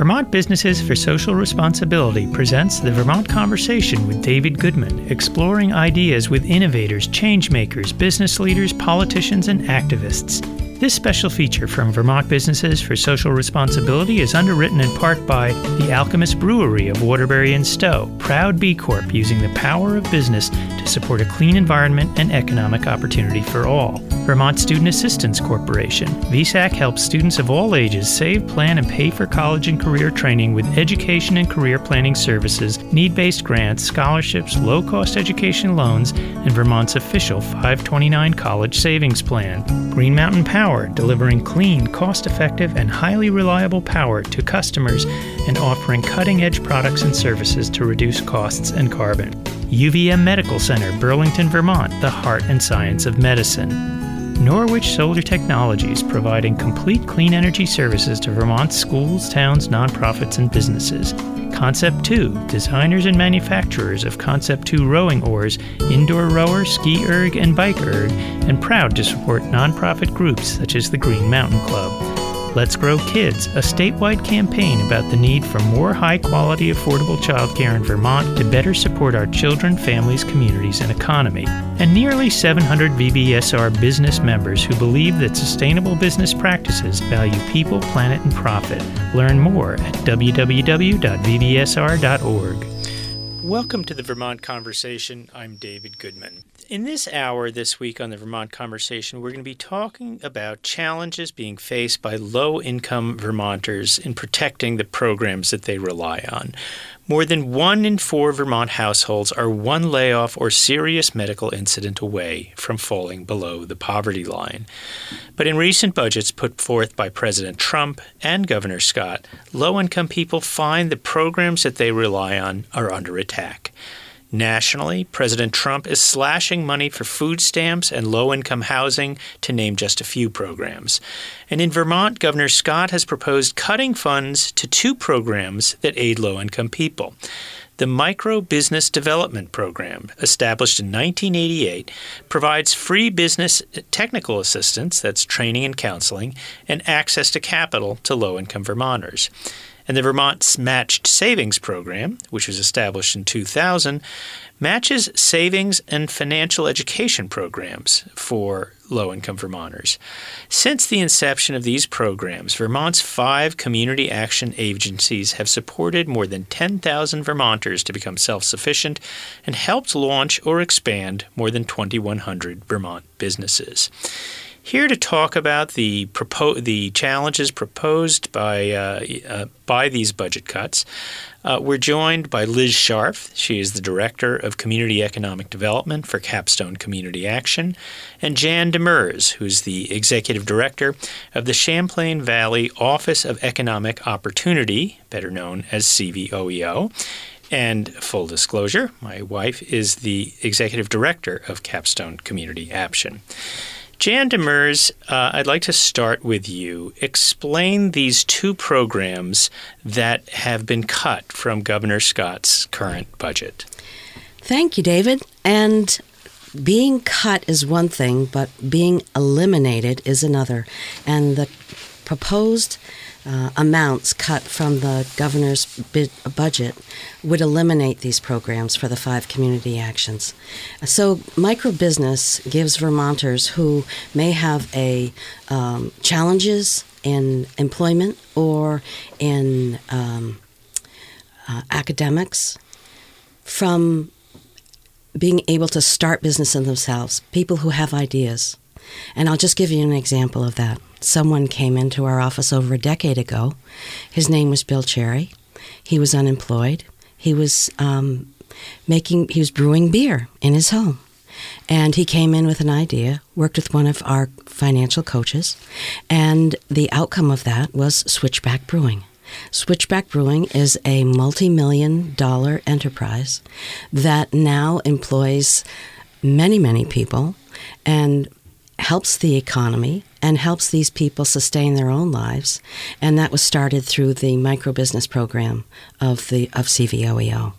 Vermont Businesses for Social Responsibility presents the Vermont Conversation with David Goodman, exploring ideas with innovators, changemakers, business leaders, politicians, and activists. This special feature from Vermont Businesses for Social Responsibility is underwritten in part by the Alchemist Brewery of Waterbury and Stowe, proud B Corp using the power of business to support a clean environment and economic opportunity for all. Vermont Student Assistance Corporation. VSAC helps students of all ages save, plan, and pay for college and career training with education and career planning services, need based grants, scholarships, low cost education loans, and Vermont's official 529 college savings plan. Green Mountain Power, delivering clean, cost effective, and highly reliable power to customers and offering cutting edge products and services to reduce costs and carbon. UVM Medical Center, Burlington, Vermont, the heart and science of medicine. Norwich Solar Technologies, providing complete clean energy services to Vermont's schools, towns, nonprofits, and businesses. Concept 2, designers and manufacturers of Concept 2 rowing oars, indoor rower, ski erg, and bike erg, and proud to support nonprofit groups such as the Green Mountain Club. Let's Grow Kids, a statewide campaign about the need for more high quality, affordable childcare in Vermont to better support our children, families, communities, and economy. And nearly 700 VBSR business members who believe that sustainable business practices value people, planet, and profit. Learn more at www.vbsr.org. Welcome to the Vermont Conversation. I'm David Goodman. In this hour this week on the Vermont Conversation, we're going to be talking about challenges being faced by low income Vermonters in protecting the programs that they rely on. More than one in four Vermont households are one layoff or serious medical incident away from falling below the poverty line. But in recent budgets put forth by President Trump and Governor Scott, low income people find the programs that they rely on are under attack. Nationally, President Trump is slashing money for food stamps and low income housing, to name just a few programs. And in Vermont, Governor Scott has proposed cutting funds to two programs that aid low income people. The Micro Business Development Program, established in 1988, provides free business technical assistance, that's training and counseling, and access to capital to low income Vermonters. And the Vermont Matched Savings Program, which was established in 2000, matches savings and financial education programs for low income Vermonters. Since the inception of these programs, Vermont's five community action agencies have supported more than 10,000 Vermonters to become self sufficient and helped launch or expand more than 2,100 Vermont businesses. Here to talk about the propo- the challenges proposed by uh, uh, by these budget cuts, uh, we're joined by Liz Scharf. She is the Director of Community Economic Development for Capstone Community Action, and Jan Demers, who's the Executive Director of the Champlain Valley Office of Economic Opportunity, better known as CVOEO. And full disclosure, my wife is the Executive Director of Capstone Community Action. Jan Demers, uh, I'd like to start with you. Explain these two programs that have been cut from Governor Scott's current budget. Thank you, David. And being cut is one thing, but being eliminated is another. And the proposed uh, amounts cut from the governor's budget would eliminate these programs for the five community actions. So, micro business gives Vermonters who may have a um, challenges in employment or in um, uh, academics from being able to start business in themselves. People who have ideas. And I'll just give you an example of that. Someone came into our office over a decade ago. His name was Bill Cherry. He was unemployed. He was um, making, he was brewing beer in his home. And he came in with an idea, worked with one of our financial coaches, and the outcome of that was Switchback Brewing. Switchback Brewing is a multi million dollar enterprise that now employs many, many people and helps the economy and helps these people sustain their own lives. And that was started through the micro business program of the of CVOEO.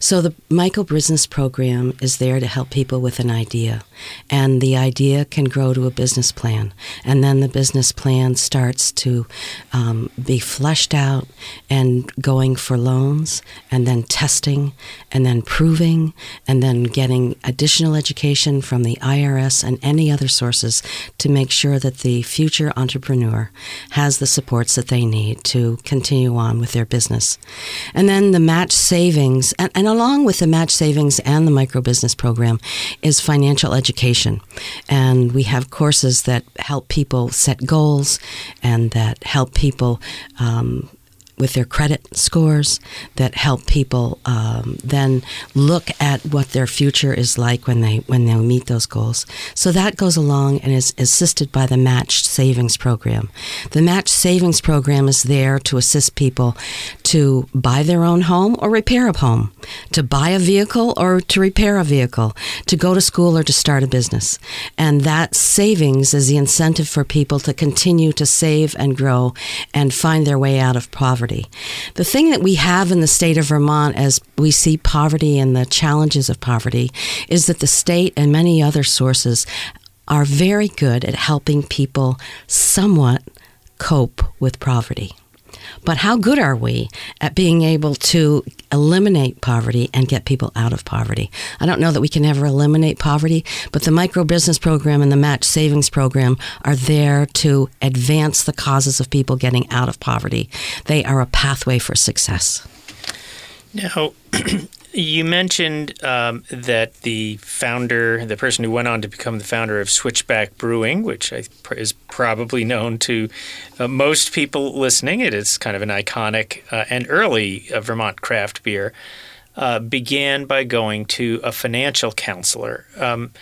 So the micro business program is there to help people with an idea, and the idea can grow to a business plan, and then the business plan starts to um, be fleshed out and going for loans, and then testing, and then proving, and then getting additional education from the IRS and any other sources to make sure that the future entrepreneur has the supports that they need to continue on with their business. And then the match savings, and, and along with the match savings and the micro business program, is financial education. And we have courses that help people set goals and that help people um, with their credit scores that help people um, then look at what their future is like when they when they meet those goals. So that goes along and is assisted by the matched savings program. The matched savings program is there to assist people to buy their own home or repair a home, to buy a vehicle or to repair a vehicle, to go to school or to start a business. And that savings is the incentive for people to continue to save and grow and find their way out of poverty poverty. The thing that we have in the state of Vermont as we see poverty and the challenges of poverty is that the state and many other sources are very good at helping people somewhat cope with poverty. But how good are we at being able to eliminate poverty and get people out of poverty? I don't know that we can ever eliminate poverty, but the micro business program and the match savings program are there to advance the causes of people getting out of poverty. They are a pathway for success. Now, You mentioned um, that the founder, the person who went on to become the founder of Switchback Brewing, which is probably known to uh, most people listening, it is kind of an iconic uh, and early uh, Vermont craft beer, uh, began by going to a financial counselor. Um,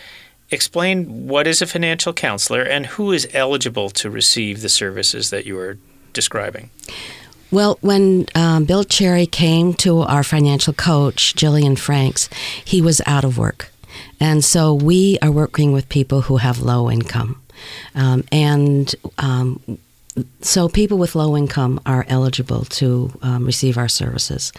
explain what is a financial counselor and who is eligible to receive the services that you are describing. Well, when um, Bill Cherry came to our financial coach, Jillian Franks, he was out of work. And so we are working with people who have low income. Um, and um, so people with low income are eligible to um, receive our services.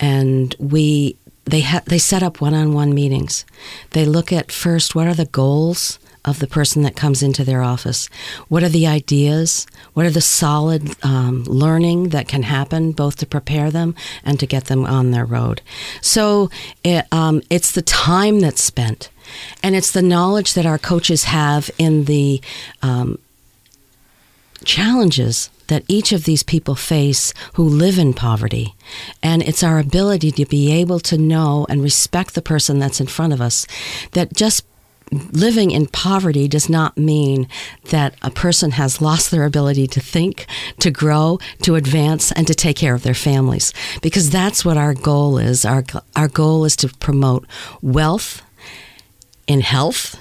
And we they ha- they set up one-on-one meetings. They look at first what are the goals of the person that comes into their office. What are the ideas? What are the solid um, learning that can happen both to prepare them and to get them on their road? So it, um, it's the time that's spent. And it's the knowledge that our coaches have in the um, challenges that each of these people face who live in poverty. And it's our ability to be able to know and respect the person that's in front of us that just living in poverty does not mean that a person has lost their ability to think, to grow, to advance, and to take care of their families. Because that's what our goal is. Our, our goal is to promote wealth in health,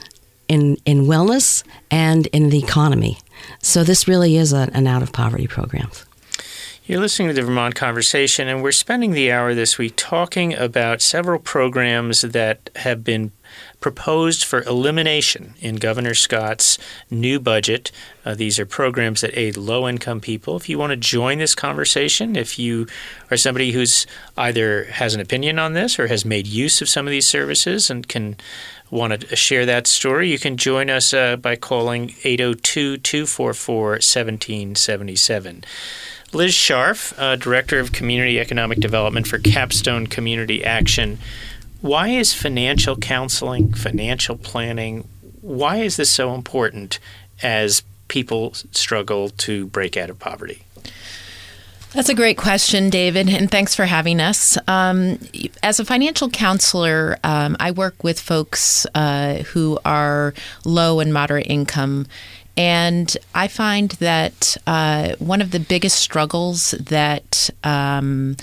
in, in wellness, and in the economy. So this really is a, an out of poverty program. You're listening to the Vermont Conversation, and we're spending the hour this week talking about several programs that have been proposed for elimination in Governor Scott's new budget. Uh, these are programs that aid low income people. If you want to join this conversation, if you are somebody who's either has an opinion on this or has made use of some of these services and can want to share that story, you can join us uh, by calling 802 244 1777. Liz Scharf, uh, Director of Community Economic Development for Capstone Community Action, why is financial counseling, financial planning, why is this so important as people struggle to break out of poverty? That's a great question, David, and thanks for having us. Um, as a financial counselor, um, I work with folks uh, who are low and moderate income. And I find that uh, one of the biggest struggles that um,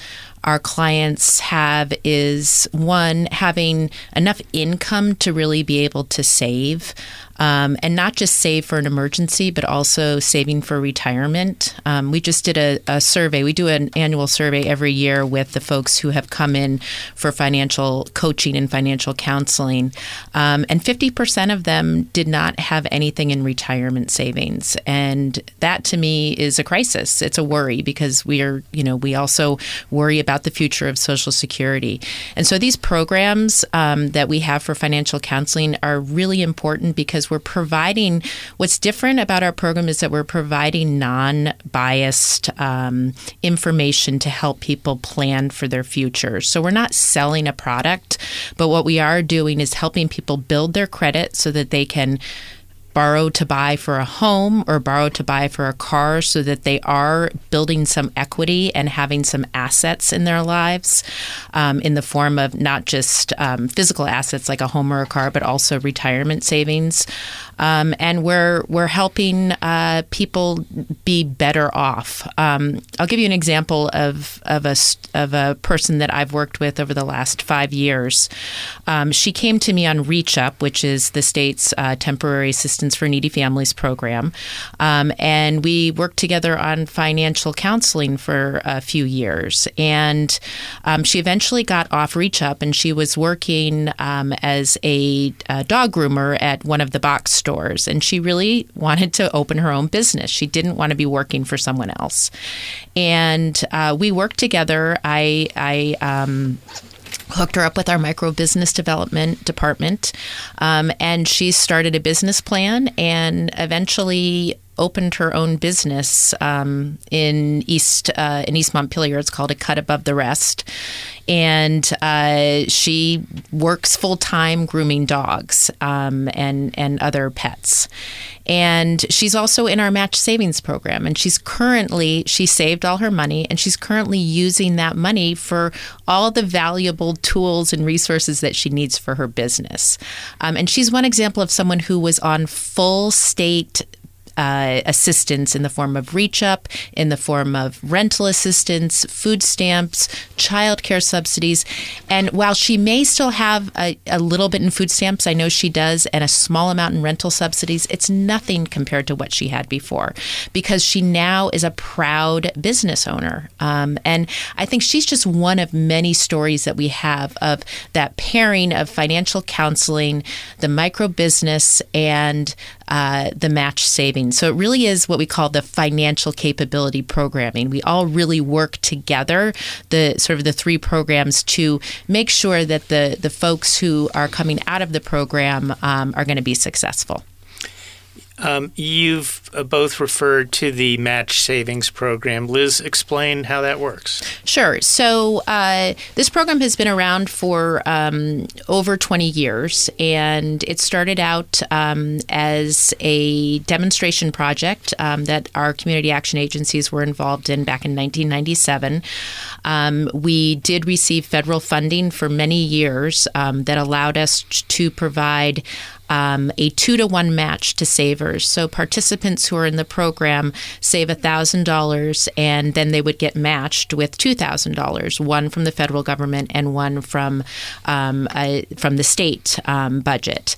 our clients have is one, having enough income to really be able to save. Um, and not just save for an emergency, but also saving for retirement. Um, we just did a, a, survey. We do an annual survey every year with the folks who have come in for financial coaching and financial counseling, um, and 50% of them did not have anything in retirement savings, and that to me is a crisis. It's a worry because we are, you know, we also worry about the future of Social Security, and so these programs um, that we have for financial counseling are really important because we're providing what's different about our program is that we're providing non biased um, information to help people plan for their future. So we're not selling a product, but what we are doing is helping people build their credit so that they can borrow to buy for a home or borrow to buy for a car so that they are building some equity and having some assets in their lives um, in the form of not just um, physical assets like a home or a car, but also retirement savings. Um, and we're, we're helping uh, people be better off. Um, I'll give you an example of, of, a, of a person that I've worked with over the last five years. Um, she came to me on Reach Up, which is the state's uh, temporary assistance Assistance for Needy Families program. Um, and we worked together on financial counseling for a few years. And um, she eventually got off Reach Up and she was working um, as a, a dog groomer at one of the box stores. And she really wanted to open her own business. She didn't want to be working for someone else. And uh, we worked together. I, I um, hooked her up with our micro business development department um, and she started a business plan and eventually opened her own business um, in East uh, in East Montpelier. It's called A Cut Above the Rest, and uh, she works full time grooming dogs um, and and other pets. And she's also in our match savings program. And she's currently she saved all her money, and she's currently using that money for all the valuable tools and resources that she needs for her business. Um, and she's one example of someone who was on full state uh, assistance in the form of Reach Up, in the form of rental assistance, food stamps, child care subsidies. And while she may still have a, a little bit in food stamps, I know she does, and a small amount in rental subsidies, it's nothing compared to what she had before because she now is a proud business owner. Um, and I think she's just one of many stories that we have of that pairing of financial counseling, the micro business, and uh, the match savings. So it really is what we call the financial capability programming. We all really work together, the sort of the three programs, to make sure that the the folks who are coming out of the program um, are going to be successful. Um, you've uh, both referred to the match savings program. Liz, explain how that works. Sure. So, uh, this program has been around for um, over 20 years, and it started out um, as a demonstration project um, that our community action agencies were involved in back in 1997. Um, we did receive federal funding for many years um, that allowed us to provide um, a two to one match to savers. So participants who are in the program save $1,000 and then they would get matched with $2,000, one from the federal government and one from, um, from the state um, budget.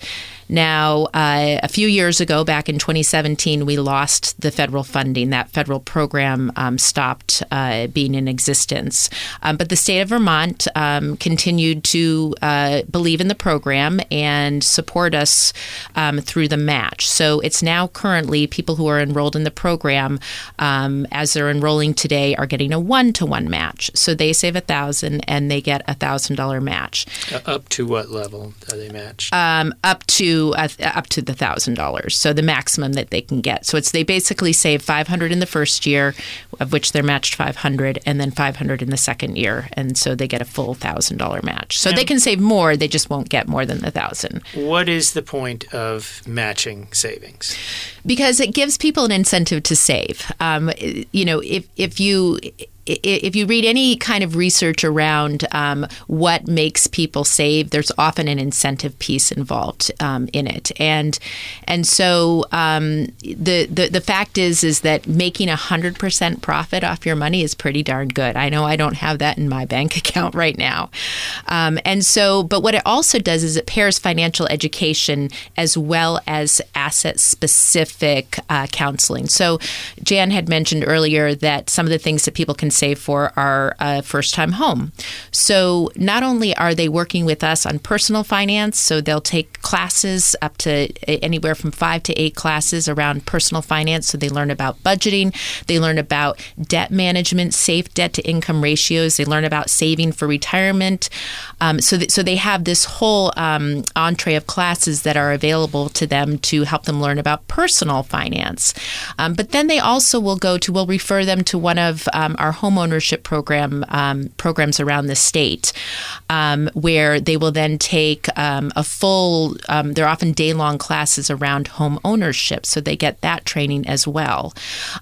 Now, uh, a few years ago, back in 2017, we lost the federal funding. That federal program um, stopped uh, being in existence. Um, but the state of Vermont um, continued to uh, believe in the program and support us um, through the match. So it's now currently people who are enrolled in the program, um, as they're enrolling today, are getting a one to one match. So they save a thousand and they get a thousand dollar match. Uh, up to what level are they matched? Um, up to uh, up to the thousand dollars. So the maximum that they can get. So it's they basically save five hundred in the first year, of which they're matched five hundred, and then five hundred in the second year, and so they get a full thousand dollar match. So and they can save more. They just won't get more than the thousand. What is the point of matching savings? Because it gives people an incentive to save. Um, you know, if if you if you read any kind of research around um, what makes people save, there's often an incentive piece involved um, in it, and and so um, the, the the fact is is that making a hundred percent profit off your money is pretty darn good. I know I don't have that in my bank account right now, um, and so but what it also does is it pairs financial education as well as asset specific uh, counseling. So Jan had mentioned earlier that some of the things that people can save for our uh, first time home. So not only are they working with us on personal finance, so they'll take classes up to anywhere from five to eight classes around personal finance. So they learn about budgeting, they learn about debt management, safe debt to income ratios, they learn about saving for retirement. Um, so, th- so they have this whole um, entree of classes that are available to them to help them learn about personal finance. Um, but then they also will go to, we'll refer them to one of um, our homeownership program um, programs around the state, um, where they will then take a full, they're often day long classes around home ownership. So they get that training as well.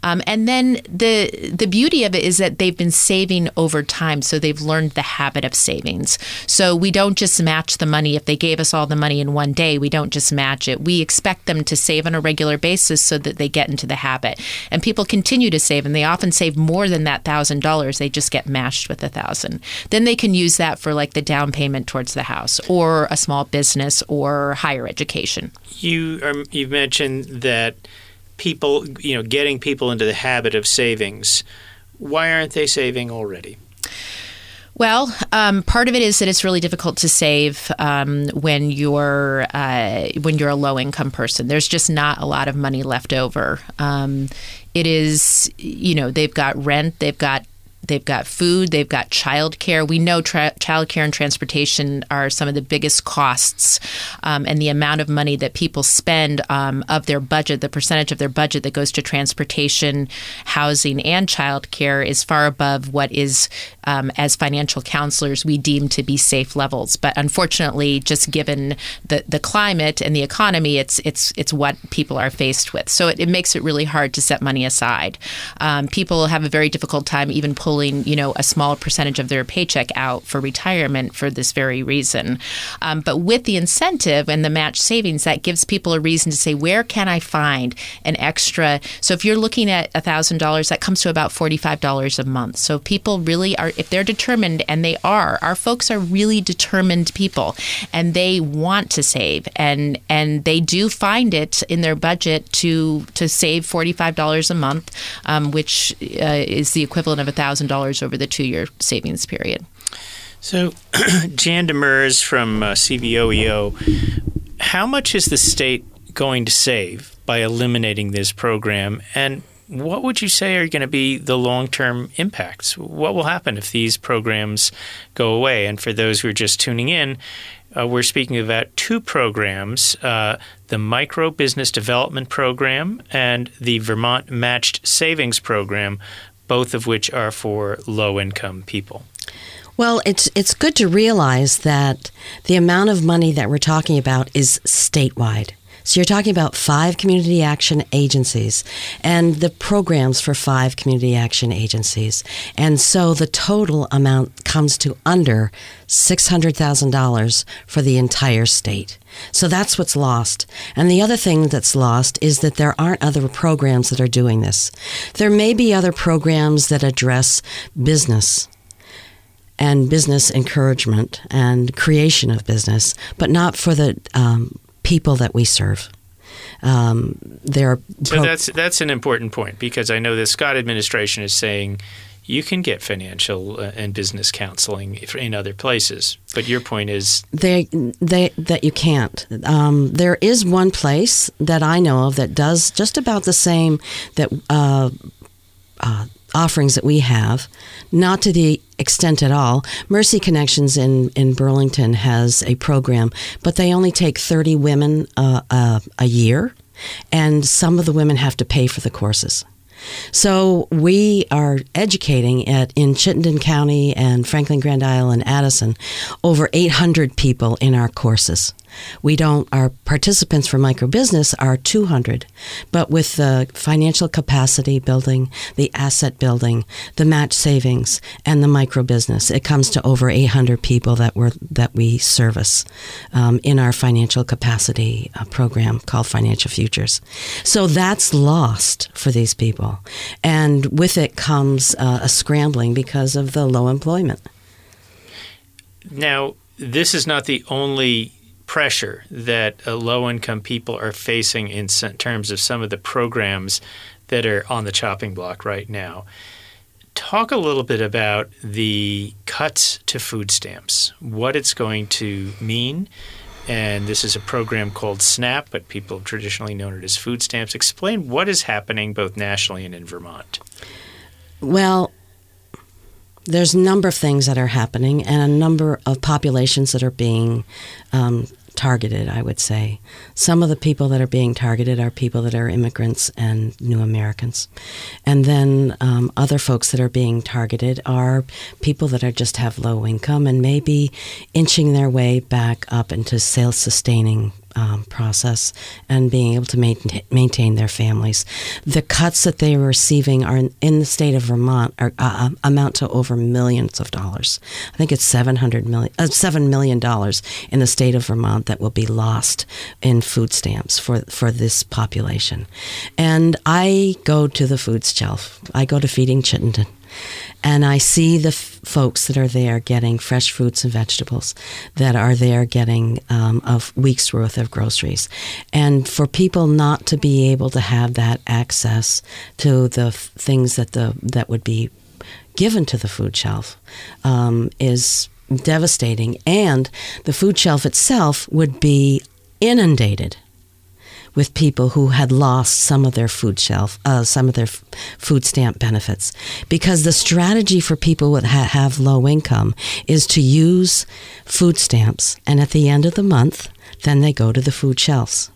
and then the, the beauty of it is that they've been saving over time. So they've learned the habit of savings. So we don't just match the money. If they gave us all the money in one day, we don't just match it. We expect them to save on a regular basis so that they get into the habit. And people continue to save, and they often save more than that thousand dollars. They just get matched with a thousand. Then they can use that for like the down payment towards the house, or a small business, or higher education. You are, you mentioned that people, you know, getting people into the habit of savings. Why aren't they saving already? Well, um, part of it is that it's really difficult to save um, when you're uh, when you're a low income person. There's just not a lot of money left over. Um, it is, you know, they've got rent, they've got They've got food, they've got childcare. We know tra- childcare and transportation are some of the biggest costs, um, and the amount of money that people spend um, of their budget, the percentage of their budget that goes to transportation, housing, and childcare is far above what is, um, as financial counselors, we deem to be safe levels. But unfortunately, just given the, the climate and the economy, it's it's it's what people are faced with. So it, it makes it really hard to set money aside. Um, people have a very difficult time even pulling pulling, you know, a small percentage of their paycheck out for retirement for this very reason. Um, but with the incentive and the match savings, that gives people a reason to say, where can I find an extra? So if you're looking at $1,000, that comes to about $45 a month. So people really are, if they're determined, and they are, our folks are really determined people, and they want to save, and and they do find it in their budget to to save $45 a month, um, which uh, is the equivalent of a thousand $1,000 over the two year savings period. So, Jan Demers from uh, CVOEO, how much is the state going to save by eliminating this program? And what would you say are going to be the long term impacts? What will happen if these programs go away? And for those who are just tuning in, uh, we're speaking about two programs uh, the Micro Business Development Program and the Vermont Matched Savings Program, both of which are for low income people. Well, it's it's good to realize that the amount of money that we're talking about is statewide. So you're talking about five community action agencies and the programs for five community action agencies. And so the total amount comes to under $600,000 for the entire state. So that's what's lost. And the other thing that's lost is that there aren't other programs that are doing this. There may be other programs that address business and business encouragement and creation of business, but not for the um, people that we serve. Um, there are so pro- that's that's an important point because I know the Scott administration is saying you can get financial uh, and business counseling in other places, but your point is they, they that you can't. Um, there is one place that I know of that does just about the same that. Uh, uh, offerings that we have, not to the extent at all. Mercy Connections in, in Burlington has a program, but they only take 30 women uh, uh, a year, and some of the women have to pay for the courses. So we are educating at in Chittenden County and Franklin Grand Isle and Addison over 800 people in our courses. We don't, our participants for micro business are 200, but with the financial capacity building, the asset building, the match savings, and the micro business, it comes to over 800 people that we that we service um, in our financial capacity uh, program called Financial Futures. So that's lost for these people, and with it comes uh, a scrambling because of the low employment. Now, this is not the only pressure that uh, low income people are facing in terms of some of the programs that are on the chopping block right now. Talk a little bit about the cuts to food stamps, what it's going to mean. And this is a program called SNAP, but people have traditionally known it as food stamps. Explain what is happening both nationally and in Vermont. Well, there's a number of things that are happening and a number of populations that are being um, targeted, I would say. Some of the people that are being targeted are people that are immigrants and new Americans. And then um, other folks that are being targeted are people that are just have low income and maybe inching their way back up into self sustaining um, process and being able to maintain, maintain their families. The cuts that they are receiving are in, in the state of Vermont are uh, um, amount to over millions of dollars. I think it's seven hundred million, uh, seven million dollars in the state of Vermont that will be lost in food stamps for for this population. And I go to the food shelf. I go to Feeding Chittenden and I see the f- folks that are there getting fresh fruits and vegetables, that are there getting um, a week's worth of groceries, and for people not to be able to have that access to the f- things that the that would be given to the food shelf um, is devastating, and the food shelf itself would be inundated with people who had lost some of their food shelf, uh, some of their f- food stamp benefits. Because the strategy for people that ha- have low income is to use food stamps, and at the end of the month, then they go to the food shelves.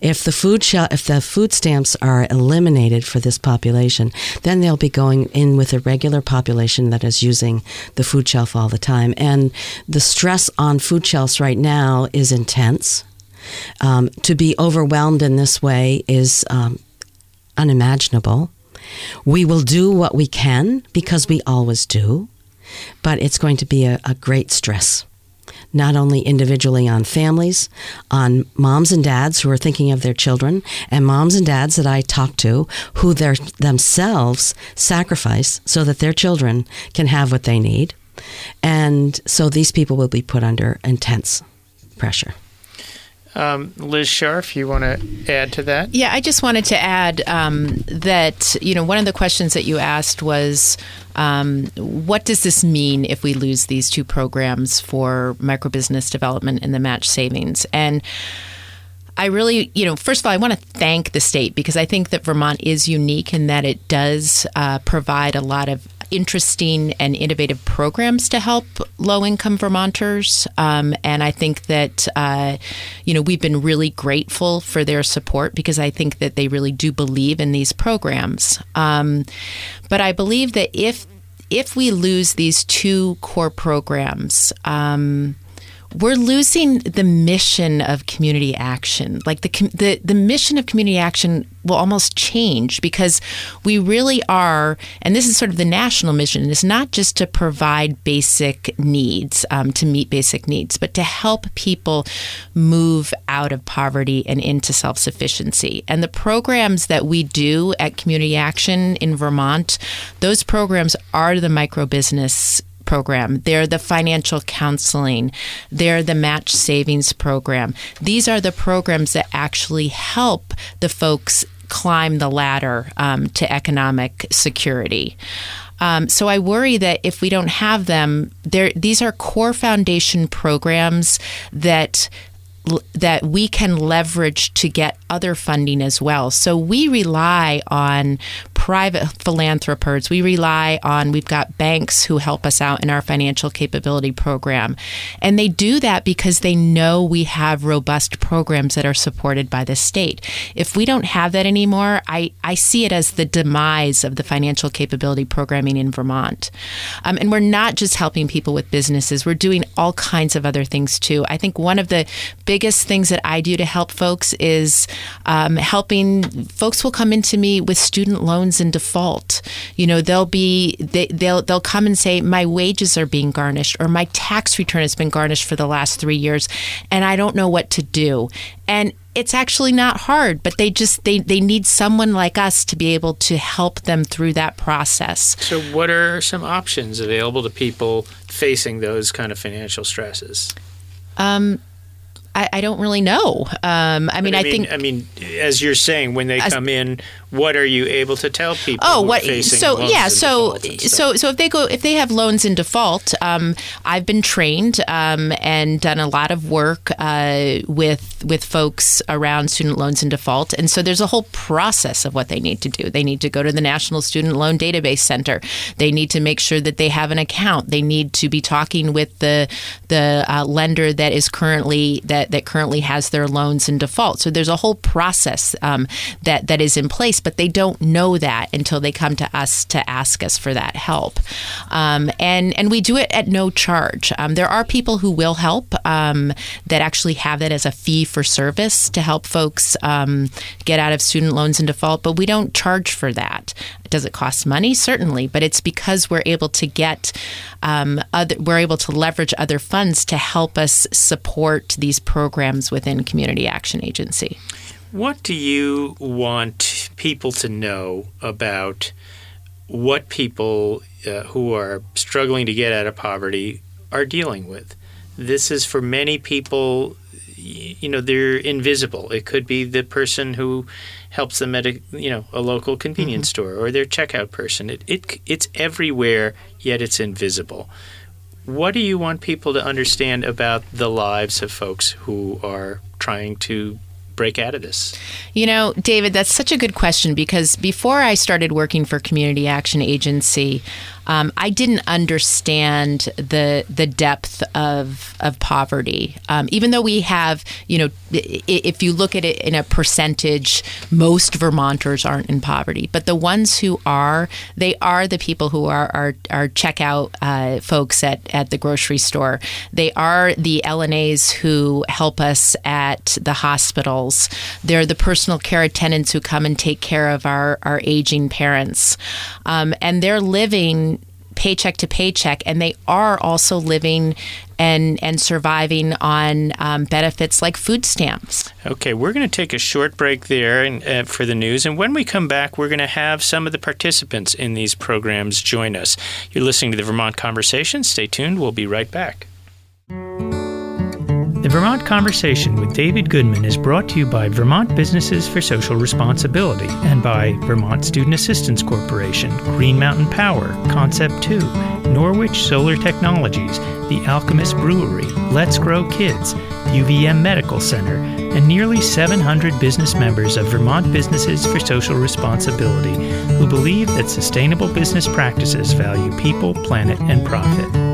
If the food sh- if the food stamps are eliminated for this population, then they'll be going in with a regular population that is using the food shelf all the time. And the stress on food shelves right now is intense. Um, to be overwhelmed in this way is um, unimaginable. We will do what we can because we always do, but it's going to be a, a great stress not only individually on families, on moms and dads who are thinking of their children, and moms and dads that I talk to who themselves sacrifice so that their children can have what they need. And so these people will be put under intense pressure. Um, Liz Scharf, you want to add to that? Yeah, I just wanted to add um, that, you know, one of the questions that you asked was um, what does this mean if we lose these two programs for microbusiness development and the match savings? And I really, you know, first of all, I want to thank the state because I think that Vermont is unique in that it does uh, provide a lot of interesting and innovative programs to help low income Vermonters. Um, and I think that, uh, you know, we've been really grateful for their support because I think that they really do believe in these programs. Um, but I believe that if if we lose these two core programs, um, we're losing the mission of community action. Like the the the mission of community action will almost change because we really are, and this is sort of the national mission. It's not just to provide basic needs, um, to meet basic needs, but to help people move out of poverty and into self sufficiency. And the programs that we do at Community Action in Vermont, those programs are the micro business program. They're the financial counseling. They're the match savings program. These are the programs that actually help the folks climb the ladder um, to economic security. Um, so I worry that if we don't have them, these are core foundation programs that that we can leverage to get other funding as well. So we rely on private philanthropists. We rely on, we've got banks who help us out in our financial capability program. And they do that because they know we have robust programs that are supported by the state. If we don't have that anymore, I, I see it as the demise of the financial capability programming in Vermont. Um, and we're not just helping people with businesses, we're doing all kinds of other things too. I think one of the biggest things that I do to help folks is um, helping folks will come into me with student loans in default. You know, they'll be they, they'll they'll come and say my wages are being garnished or my tax return has been garnished for the last 3 years and I don't know what to do. And it's actually not hard but they just they, they need someone like us to be able to help them through that process so what are some options available to people facing those kind of financial stresses um, I, I, don't really know. Um, I mean, I, I, think. I mean, as you're saying, when they as, come in, what are you able to tell people? Oh, what? So yeah, so so so if they go if they have loans in default, um, I've been trained um, and done a lot of work uh, with with folks around student loans in default, and so there's a whole process of what they need to do. They need to go to the National Student Loan Database Center. They need to make sure that they have an account. They need to be talking with the the uh, lender that is currently that that currently has their loans in default. So there's a whole process um, that that is in place but they don't know that until they come to us to ask us for that help. Um, and and we do it at no charge. Um, there are people who will help um, that actually have that as a fee for service to help folks um, get out of student loans in default, but we don't charge for that. Does it cost money? Certainly, but it's because we're able to get um, other, we're able to leverage other funds to help us support these programs within Community Action Agency. What do you want people to know about what people uh, who are struggling to get out of poverty are dealing with? This is for many people, you know, they're invisible. It could be the person who helps them at a you know a local convenience mm-hmm. store or their checkout person. It, it it's everywhere, yet it's invisible. What do you want people to understand about the lives of folks who are trying to break out of this? You know, David, that's such a good question because before I started working for Community Action Agency, um, I didn't understand the the depth of of poverty. Um, even though we have, you know, if you look at it in a percentage, most Vermonters aren't in poverty, but the ones who are, they are the people who are our checkout uh, folks at at the grocery store. They are the LNAs who help us at the hospitals. They're the personal care attendants who come and take care of our our aging parents, um, and they're living paycheck to paycheck, and they are also living and and surviving on um, benefits like food stamps. Okay, we're going to take a short break there and, uh, for the news, and when we come back, we're going to have some of the participants in these programs join us. You're listening to the Vermont Conversation. Stay tuned. We'll be right back. The Vermont Conversation with David Goodman is brought to you by Vermont Businesses for Social Responsibility and by Vermont Student Assistance Corporation, Green Mountain Power, Concept 2, Norwich Solar Technologies, The Alchemist Brewery, Let's Grow Kids, UVM Medical Center, and nearly 700 business members of Vermont Businesses for Social Responsibility who believe that sustainable business practices value people, planet, and profit.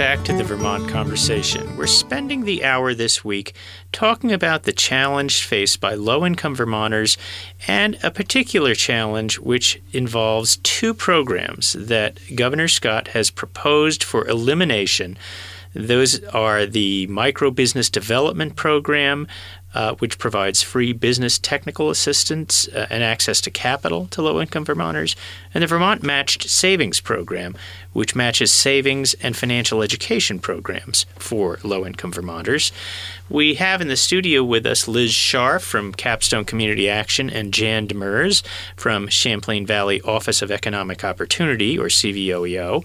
Back to the Vermont Conversation. We're spending the hour this week talking about the challenge faced by low income Vermonters and a particular challenge which involves two programs that Governor Scott has proposed for elimination. Those are the Micro Business Development Program, uh, which provides free business technical assistance uh, and access to capital to low income Vermonters, and the Vermont Matched Savings Program, which matches savings and financial education programs for low income Vermonters. We have in the studio with us Liz Scharf from Capstone Community Action and Jan Demers from Champlain Valley Office of Economic Opportunity, or CVOEO.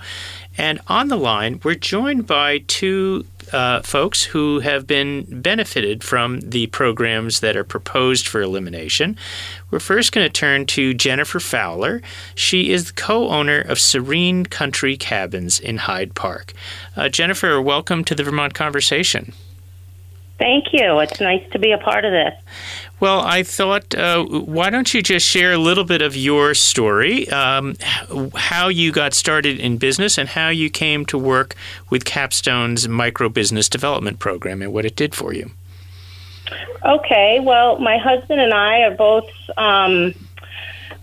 And on the line, we're joined by two uh, folks who have been benefited from the programs that are proposed for elimination. We're first going to turn to Jennifer Fowler. She is the co owner of Serene Country Cabins in Hyde Park. Uh, Jennifer, welcome to the Vermont Conversation. Thank you. It's nice to be a part of this. Well, I thought, uh, why don't you just share a little bit of your story, um, how you got started in business, and how you came to work with Capstone's micro business development program and what it did for you. Okay, well, my husband and I are both. Um,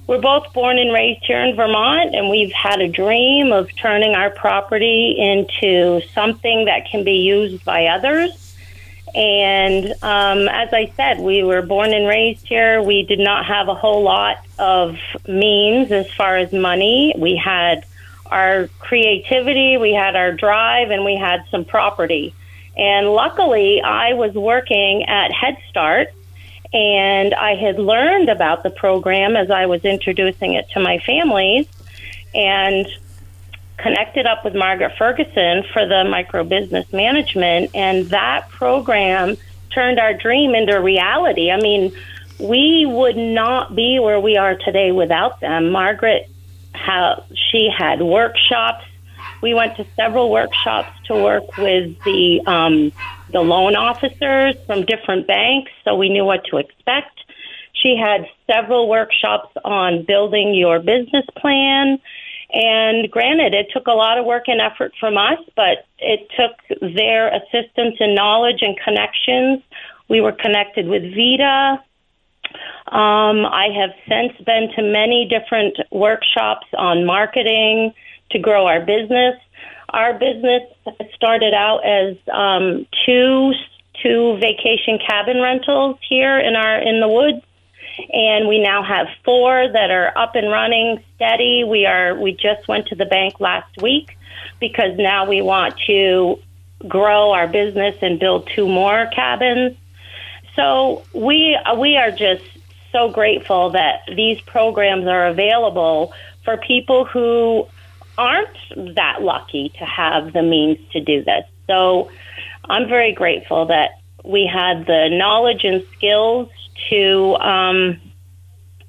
we're both born and raised here in Vermont, and we've had a dream of turning our property into something that can be used by others. And um, as I said, we were born and raised here. We did not have a whole lot of means as far as money. We had our creativity, we had our drive, and we had some property. And luckily, I was working at Head Start, and I had learned about the program as I was introducing it to my families. And connected up with Margaret Ferguson for the micro business management, and that program turned our dream into reality. I mean, we would not be where we are today without them. Margaret, how she had workshops. We went to several workshops to work with the um, the loan officers from different banks, so we knew what to expect. She had several workshops on building your business plan and granted, it took a lot of work and effort from us, but it took their assistance and knowledge and connections. We were connected with Vita. Um, I have since been to many different workshops on marketing to grow our business. Our business started out as um, two two vacation cabin rentals here in our in the woods and we now have four that are up and running steady. We are we just went to the bank last week because now we want to grow our business and build two more cabins. So we we are just so grateful that these programs are available for people who aren't that lucky to have the means to do this. So I'm very grateful that we had the knowledge and skills to um,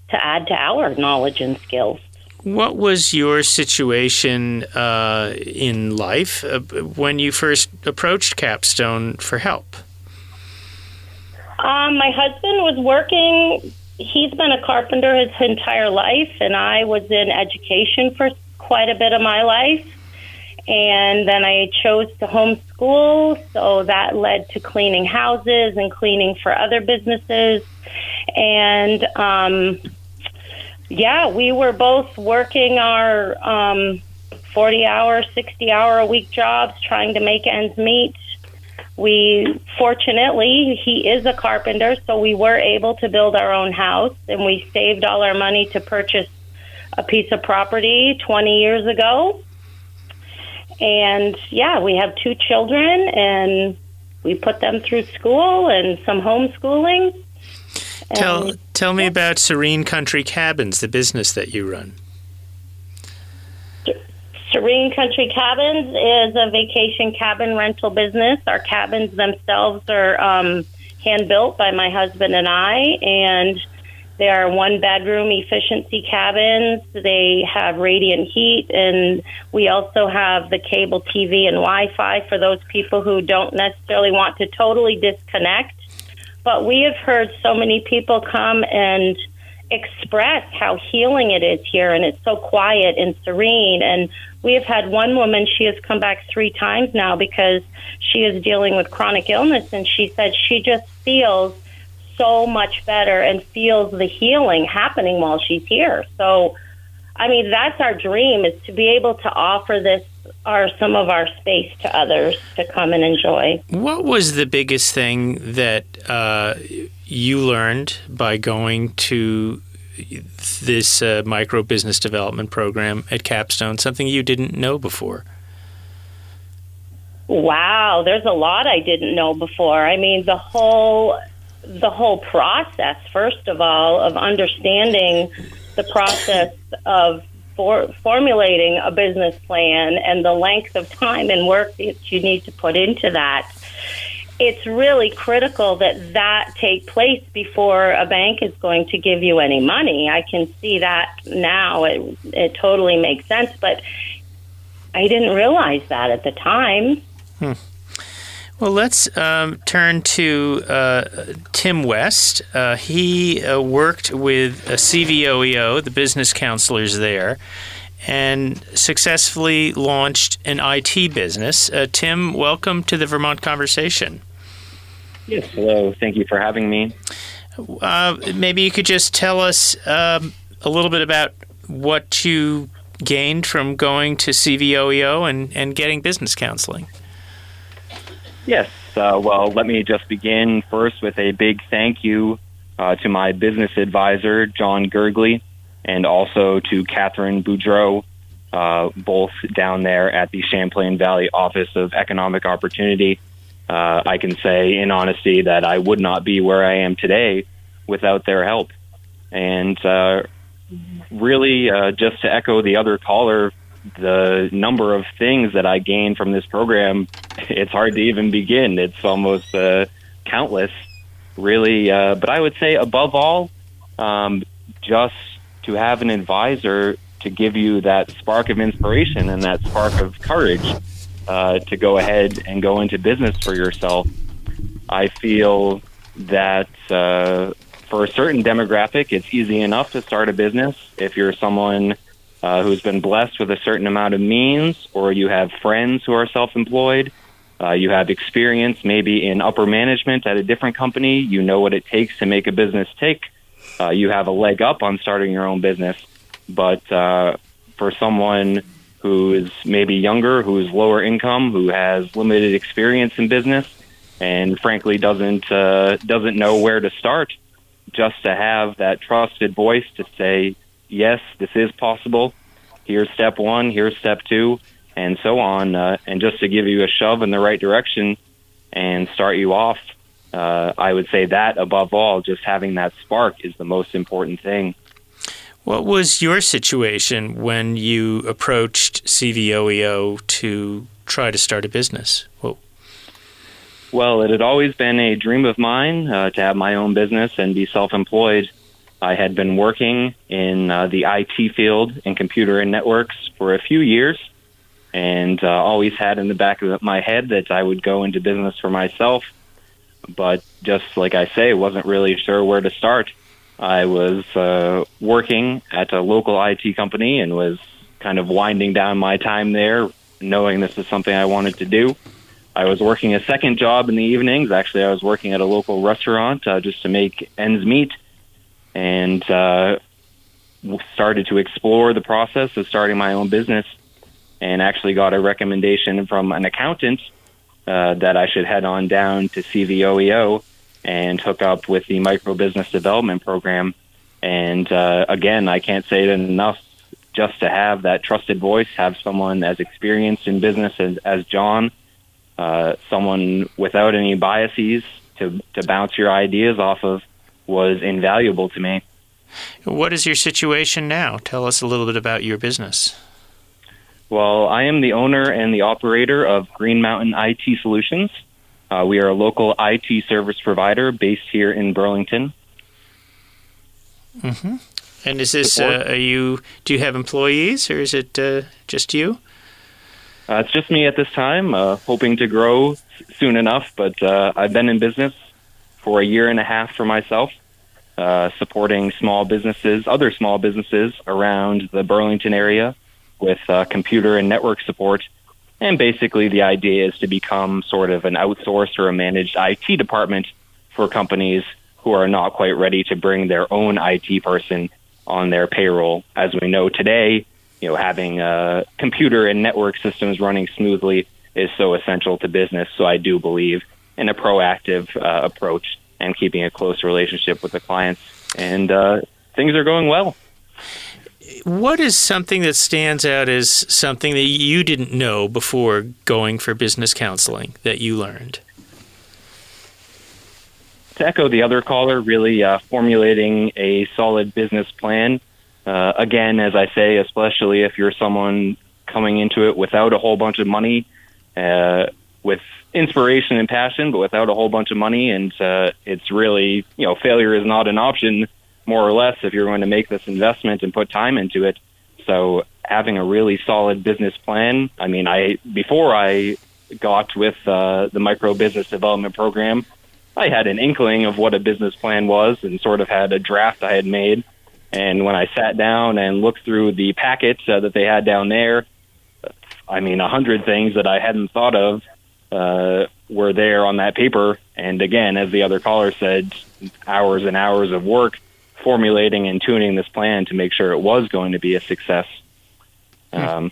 to add to our knowledge and skills. What was your situation uh, in life uh, when you first approached Capstone for help? Um, my husband was working. He's been a carpenter his entire life, and I was in education for quite a bit of my life. And then I chose to homeschool, so that led to cleaning houses and cleaning for other businesses. And um, yeah, we were both working our um, 40 hour, 60 hour a week jobs trying to make ends meet. We fortunately, he is a carpenter, so we were able to build our own house and we saved all our money to purchase a piece of property 20 years ago. And yeah, we have two children and we put them through school and some homeschooling. Tell tell me about Serene Country Cabins, the business that you run. Serene Country Cabins is a vacation cabin rental business. Our cabins themselves are um, hand built by my husband and I, and they are one bedroom efficiency cabins. They have radiant heat, and we also have the cable TV and Wi Fi for those people who don't necessarily want to totally disconnect. But we have heard so many people come and express how healing it is here, and it's so quiet and serene. And we have had one woman, she has come back three times now because she is dealing with chronic illness, and she said she just feels so much better and feels the healing happening while she's here. So, I mean, that's our dream is to be able to offer this or some of our space to others to come and enjoy. What was the biggest thing that uh, you learned by going to this uh, micro business development program at Capstone? Something you didn't know before? Wow, there's a lot I didn't know before. I mean, the whole the whole process, first of all, of understanding the process of for formulating a business plan and the length of time and work that you need to put into that. It's really critical that that take place before a bank is going to give you any money. I can see that now. It, it totally makes sense, but I didn't realize that at the time. Hmm. Well, let's um, turn to uh, Tim West. Uh, he uh, worked with a CVOEO, the business counselors there, and successfully launched an IT business. Uh, Tim, welcome to the Vermont Conversation. Yes, hello. Thank you for having me. Uh, maybe you could just tell us um, a little bit about what you gained from going to CVOEO and, and getting business counseling. Yes. Uh, well, let me just begin first with a big thank you uh, to my business advisor, John Gergley, and also to Catherine Boudreau, uh, both down there at the Champlain Valley Office of Economic Opportunity. Uh, I can say in honesty that I would not be where I am today without their help. And uh, really, uh, just to echo the other caller, the number of things that I gained from this program, it's hard to even begin. It's almost uh, countless, really. Uh, but I would say, above all, um, just to have an advisor to give you that spark of inspiration and that spark of courage uh, to go ahead and go into business for yourself. I feel that uh, for a certain demographic, it's easy enough to start a business. If you're someone uh, who's been blessed with a certain amount of means, or you have friends who are self employed, uh, you have experience maybe in upper management at a different company, you know what it takes to make a business tick, uh, you have a leg up on starting your own business. But uh, for someone who is maybe younger, who is lower income, who has limited experience in business, and frankly doesn't uh, doesn't know where to start, just to have that trusted voice to say, yes, this is possible. Here's step one. Here's step two, and so on, uh, and just to give you a shove in the right direction and start you off. Uh, I would say that above all, just having that spark is the most important thing. What was your situation when you approached CVOEO to try to start a business? Well, well, it had always been a dream of mine uh, to have my own business and be self employed. I had been working in uh, the IT field in computer and networks for a few years and uh, always had in the back of my head that I would go into business for myself. But just like I say, wasn't really sure where to start. I was uh, working at a local IT company and was kind of winding down my time there, knowing this is something I wanted to do. I was working a second job in the evenings. Actually, I was working at a local restaurant uh, just to make ends meet, and uh, started to explore the process of starting my own business. And actually, got a recommendation from an accountant uh, that I should head on down to CVOEO and hook up with the micro business development program. And uh, again, I can't say it enough just to have that trusted voice, have someone as experienced in business as, as John, uh, someone without any biases to, to bounce your ideas off of was invaluable to me. What is your situation now? Tell us a little bit about your business. Well, I am the owner and the operator of Green Mountain IT Solutions. Uh, we are a local IT service provider based here in Burlington. Mm-hmm. And is this? Uh, are you? Do you have employees, or is it uh, just you? Uh, it's just me at this time. Uh, hoping to grow soon enough, but uh, I've been in business for a year and a half for myself, supporting small businesses, other small businesses around the Burlington area with uh, computer and network support and basically, the idea is to become sort of an outsourced or a managed IT department for companies who are not quite ready to bring their own IT person on their payroll. As we know today, you know, having uh, computer and network systems running smoothly is so essential to business. So I do believe in a proactive uh, approach and keeping a close relationship with the clients. And uh, things are going well what is something that stands out as something that you didn't know before going for business counseling that you learned? To echo the other caller, really uh, formulating a solid business plan. Uh, again, as I say, especially if you're someone coming into it without a whole bunch of money, uh, with inspiration and passion, but without a whole bunch of money, and uh, it's really, you know, failure is not an option more or less if you're going to make this investment and put time into it. So having a really solid business plan. I mean, I before I got with uh, the micro business development program, I had an inkling of what a business plan was and sort of had a draft I had made. And when I sat down and looked through the packets uh, that they had down there, I mean, a hundred things that I hadn't thought of uh, were there on that paper. And again, as the other caller said, hours and hours of work formulating and tuning this plan to make sure it was going to be a success. Um,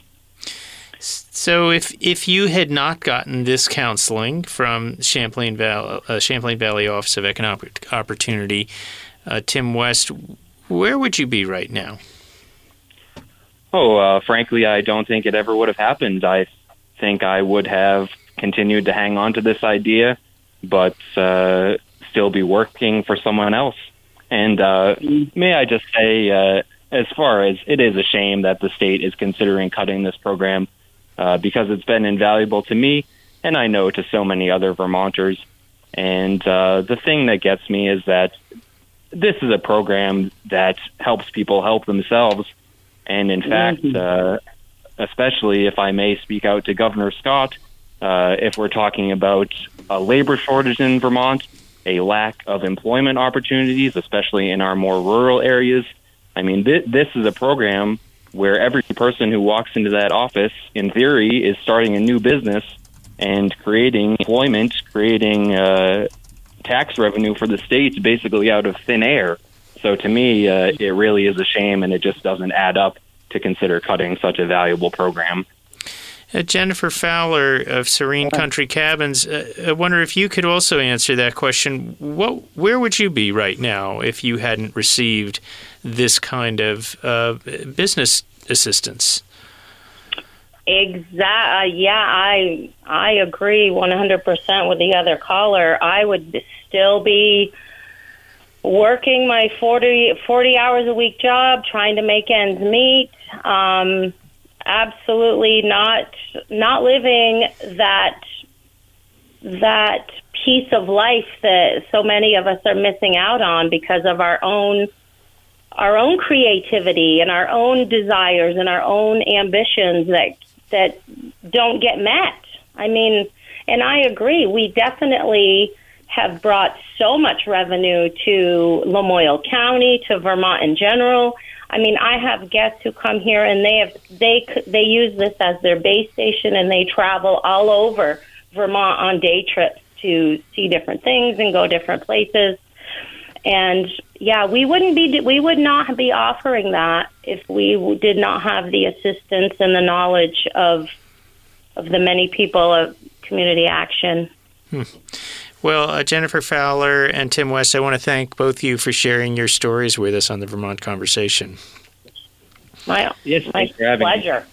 So if if you had not gotten this counseling from Champlain Valley, uh, Champlain Valley Office of Economic Opportunity, uh, Tim West, where would you be right now? Oh, uh, frankly, I don't think it ever would have happened. I think I would have continued to hang on to this idea, but uh, still be working for someone else. And uh, may I just say, uh, as far as it is a shame that the state is considering cutting this program uh, because it's been invaluable to me, and I know to so many other Vermonters. And uh, the thing that gets me is that this is a program that helps people help themselves. And in fact, uh, especially if I may speak out to Governor Scott, uh, if we're talking about a labor shortage in Vermont, a lack of employment opportunities, especially in our more rural areas, I mean, th- this is a program where every person who walks into that office, in theory, is starting a new business and creating employment, creating uh, tax revenue for the states basically out of thin air. So to me, uh, it really is a shame, and it just doesn't add up to consider cutting such a valuable program. Uh, Jennifer Fowler of Serene Country Cabins, uh, I wonder if you could also answer that question. What, where would you be right now if you hadn't received this kind of uh, business assistance? Exact. Uh, yeah, I I agree 100% with the other caller. I would still be working my 40, 40 hours a week job, trying to make ends meet. Um, absolutely not not living that that piece of life that so many of us are missing out on because of our own our own creativity and our own desires and our own ambitions that that don't get met. I mean, and I agree. We definitely have brought so much revenue to Lamoille County, to Vermont in general. I mean, I have guests who come here and they have they they use this as their base station and they travel all over Vermont on day trips to see different things and go different places. And yeah, we wouldn't be we would not be offering that if we did not have the assistance and the knowledge of of the many people of community action. Hmm. Well, uh, Jennifer Fowler and Tim West, I want to thank both of you for sharing your stories with us on the Vermont Conversation. My, Yes, my thanks for having me. pleasure.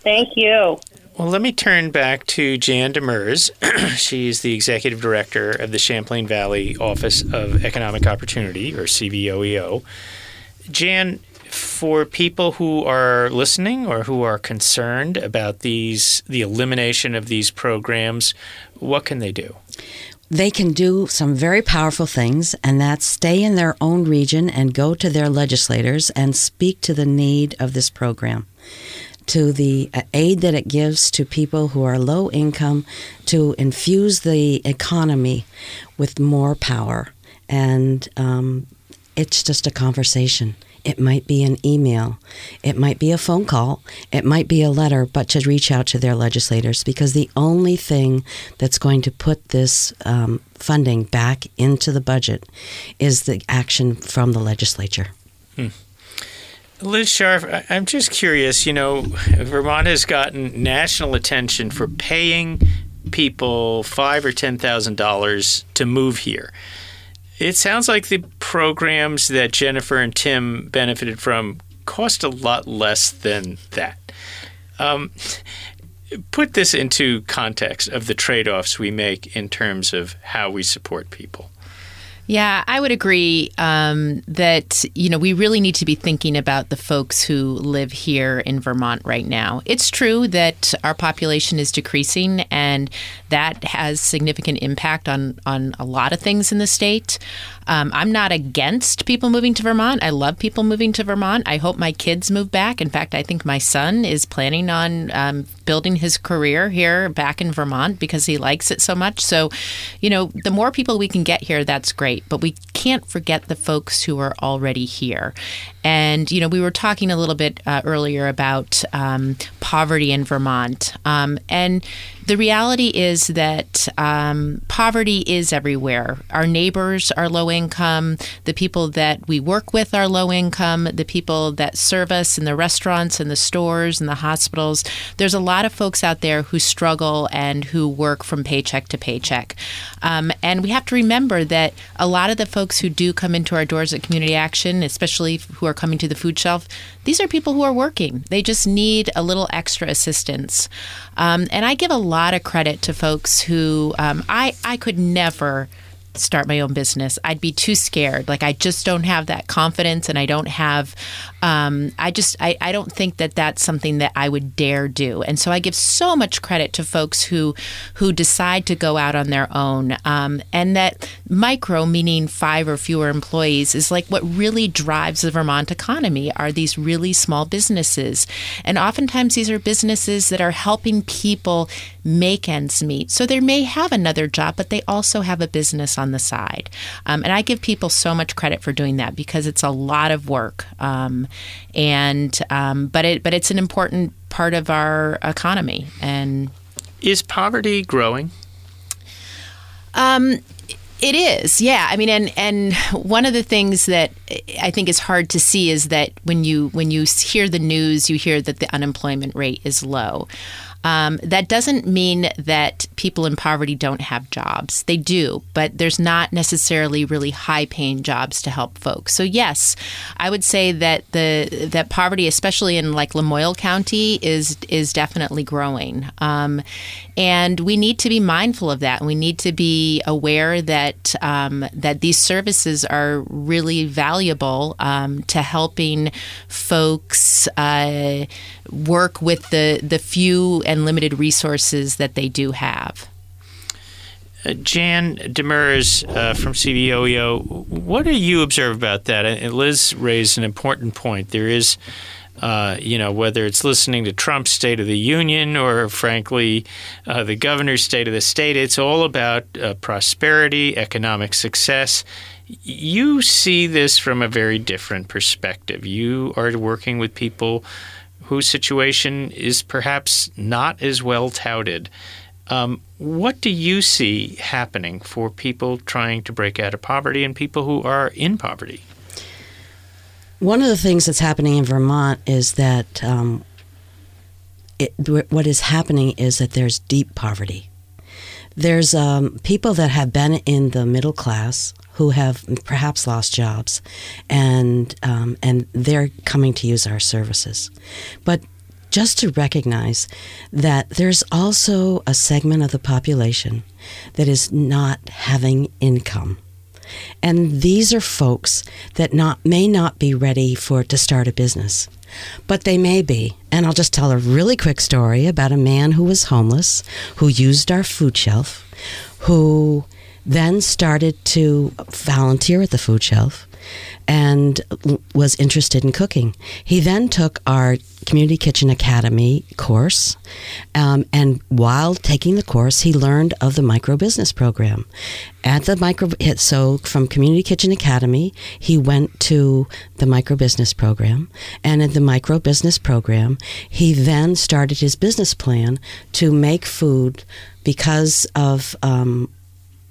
Thank you. Well, let me turn back to Jan Demers. She's the executive director of the Champlain Valley Office of Economic Opportunity, or CVOEO. Jan, for people who are listening or who are concerned about these, the elimination of these programs, what can they do? They can do some very powerful things, and that's stay in their own region and go to their legislators and speak to the need of this program, to the uh, aid that it gives to people who are low income, to infuse the economy with more power. And um, it's just a conversation. It might be an email. It might be a phone call. It might be a letter, but to reach out to their legislators because the only thing that's going to put this um, funding back into the budget is the action from the legislature. Hmm. Liz Scharf, I- I'm just curious. You know, Vermont has gotten national attention for paying people five or ten thousand dollars to move here. It sounds like the programs that Jennifer and Tim benefited from cost a lot less than that. Um, put this into context of the trade offs we make in terms of how we support people. Yeah, I would agree um, that you know we really need to be thinking about the folks who live here in Vermont right now. It's true that our population is decreasing, and that has significant impact on on a lot of things in the state. Um, I'm not against people moving to Vermont. I love people moving to Vermont. I hope my kids move back. In fact, I think my son is planning on um, building his career here back in Vermont because he likes it so much. So, you know, the more people we can get here, that's great. But we can't forget the folks who are already here. And, you know, we were talking a little bit uh, earlier about um, poverty in Vermont. Um, and the reality is that um, poverty is everywhere. Our neighbors are low income. The people that we work with are low income. The people that serve us in the restaurants and the stores and the hospitals. There's a lot of folks out there who struggle and who work from paycheck to paycheck. Um, and we have to remember that a lot of the folks who do come into our doors at Community Action, especially who are coming to the food shelf, these are people who are working. They just need a little extra assistance. Um, and I give a lot of credit to folks who um, I, I could never start my own business. I'd be too scared. Like I just don't have that confidence and I don't have um, I just I, I don't think that that's something that I would dare do. And so I give so much credit to folks who who decide to go out on their own. Um, and that micro meaning five or fewer employees is like what really drives the Vermont economy are these really small businesses. And oftentimes these are businesses that are helping people make ends meet. So they may have another job, but they also have a business on the side. Um, and I give people so much credit for doing that because it's a lot of work. Um, and um, but it but it's an important part of our economy. And is poverty growing? Um, it is, yeah. I mean, and and one of the things that I think is hard to see is that when you when you hear the news, you hear that the unemployment rate is low. Um, that doesn't mean that people in poverty don't have jobs. They do, but there's not necessarily really high paying jobs to help folks. So yes, I would say that the that poverty, especially in like Lamoille County, is is definitely growing. Um, and we need to be mindful of that. We need to be aware that um, that these services are really valuable um, to helping folks uh, work with the the few and limited resources that they do have. Uh, Jan Demers uh, from CVOEO, what do you observe about that? And Liz raised an important point. There is uh, you know, whether it's listening to Trump's State of the Union or, frankly, uh, the governor's State of the State, it's all about uh, prosperity, economic success. You see this from a very different perspective. You are working with people whose situation is perhaps not as well touted. Um, what do you see happening for people trying to break out of poverty and people who are in poverty? One of the things that's happening in Vermont is that um, it, what is happening is that there's deep poverty. There's um, people that have been in the middle class who have perhaps lost jobs, and um, and they're coming to use our services. But just to recognize that there's also a segment of the population that is not having income. And these are folks that not may not be ready for to start a business. But they may be. And I'll just tell a really quick story about a man who was homeless, who used our food shelf, who then started to volunteer at the food shelf and was interested in cooking. He then took our Community Kitchen Academy course, um, and while taking the course, he learned of the micro business program. At the micro, so from Community Kitchen Academy, he went to the micro business program, and in the micro business program, he then started his business plan to make food because of um,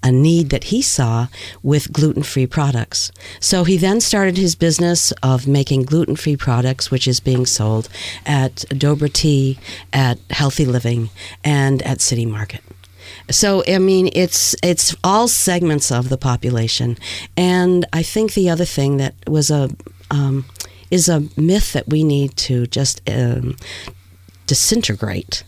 a need that he saw with gluten free products. So he then started his business of making gluten free products, which is being sold at Dobra Tea, at Healthy Living, and at City Market. So I mean, it's it's all segments of the population, and I think the other thing that was a um, is a myth that we need to just um, disintegrate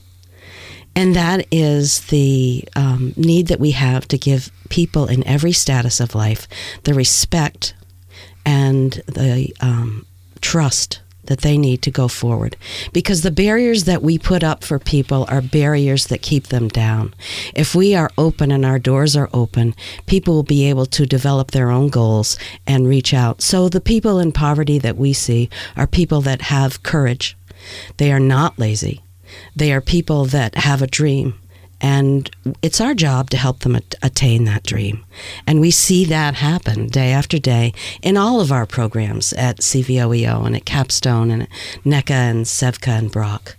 And that is the um, need that we have to give people in every status of life the respect and the um, trust that they need to go forward. Because the barriers that we put up for people are barriers that keep them down. If we are open and our doors are open, people will be able to develop their own goals and reach out. So the people in poverty that we see are people that have courage. They are not lazy. They are people that have a dream and it's our job to help them at- attain that dream. And we see that happen day after day in all of our programs at CVOEO and at Capstone and at NEKCA and SEVCA and BROC.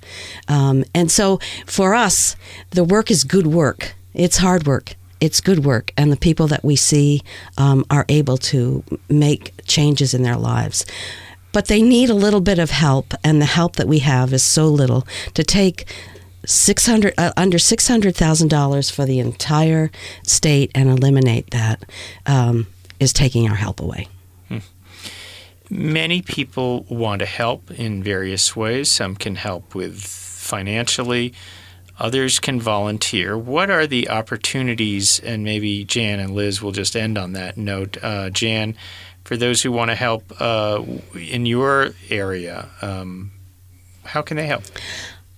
Um, and so for us, the work is good work. It's hard work. It's good work. And the people that we see um, are able to make changes in their lives but they need a little bit of help, and the help that we have is so little to take. 600 uh, under $600,000 for the entire state and eliminate that um, is taking our help away. Many people want to help in various ways. Some can help with financially, others can volunteer. What are the opportunities? And maybe Jan and Liz will just end on that note. Uh, Jan, for those who want to help uh, in your area, um, how can they help?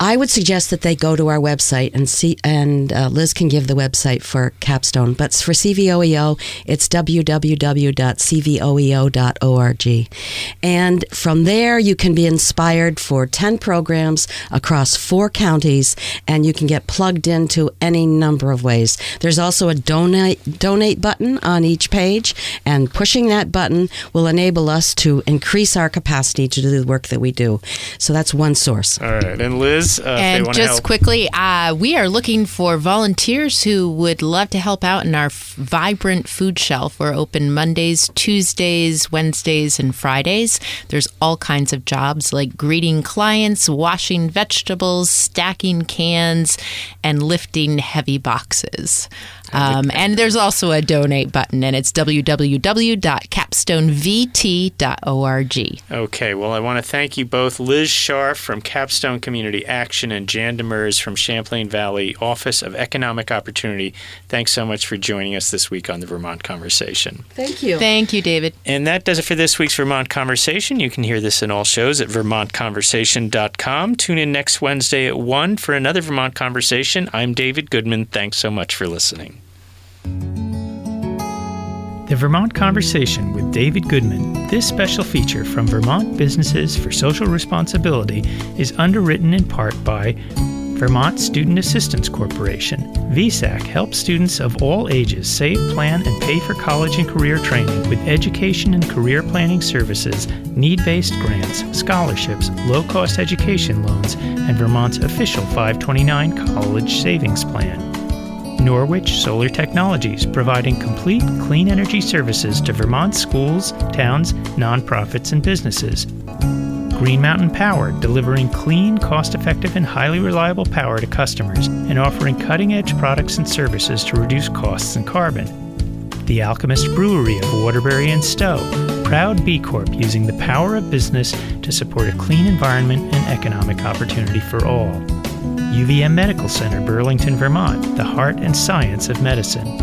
I would suggest that they go to our website and see, and uh, Liz can give the website for Capstone. But for CVOEO, it's www.cvoeo.org. And from there, you can be inspired for 10 programs across four counties, and you can get plugged into any number of ways. There's also a donate, donate button on each page, and pushing that button will enable us to increase our capacity to do the work that we do. So that's one source. All right. And Liz, uh, and just help. quickly, uh, we are looking for volunteers who would love to help out in our f- vibrant food shelf. We're open Mondays, Tuesdays, Wednesdays, and Fridays. There's all kinds of jobs like greeting clients, washing vegetables, stacking cans, and lifting heavy boxes. Um, and there's also a donate button, and it's www.capstonevt.org. Okay, well, I want to thank you both, Liz Scharf from Capstone Community Action and Jan Demers from Champlain Valley Office of Economic Opportunity. Thanks so much for joining us this week on the Vermont Conversation. Thank you. Thank you, David. And that does it for this week's Vermont Conversation. You can hear this in all shows at vermontconversation.com. Tune in next Wednesday at 1 for another Vermont Conversation. I'm David Goodman. Thanks so much for listening. Vermont Conversation with David Goodman. This special feature from Vermont Businesses for Social Responsibility is underwritten in part by Vermont Student Assistance Corporation. VSAC helps students of all ages save, plan, and pay for college and career training with education and career planning services, need based grants, scholarships, low cost education loans, and Vermont's official 529 College Savings Plan. Norwich Solar Technologies, providing complete clean energy services to Vermont schools, towns, nonprofits, and businesses. Green Mountain Power, delivering clean, cost effective, and highly reliable power to customers and offering cutting edge products and services to reduce costs and carbon. The Alchemist Brewery of Waterbury and Stowe, proud B Corp using the power of business to support a clean environment and economic opportunity for all. UVM Medical Center, Burlington, Vermont, the heart and science of medicine.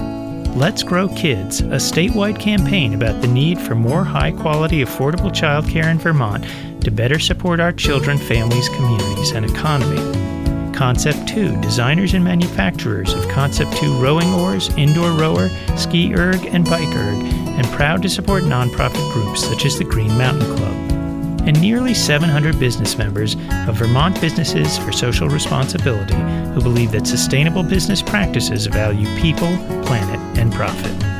Let's Grow Kids, a statewide campaign about the need for more high quality, affordable childcare in Vermont to better support our children, families, communities, and economy. Concept 2, designers and manufacturers of Concept 2 rowing oars, indoor rower, ski erg, and bike erg, and proud to support nonprofit groups such as the Green Mountain Club and nearly 700 business members of Vermont Businesses for Social Responsibility who believe that sustainable business practices value people, planet, and profit.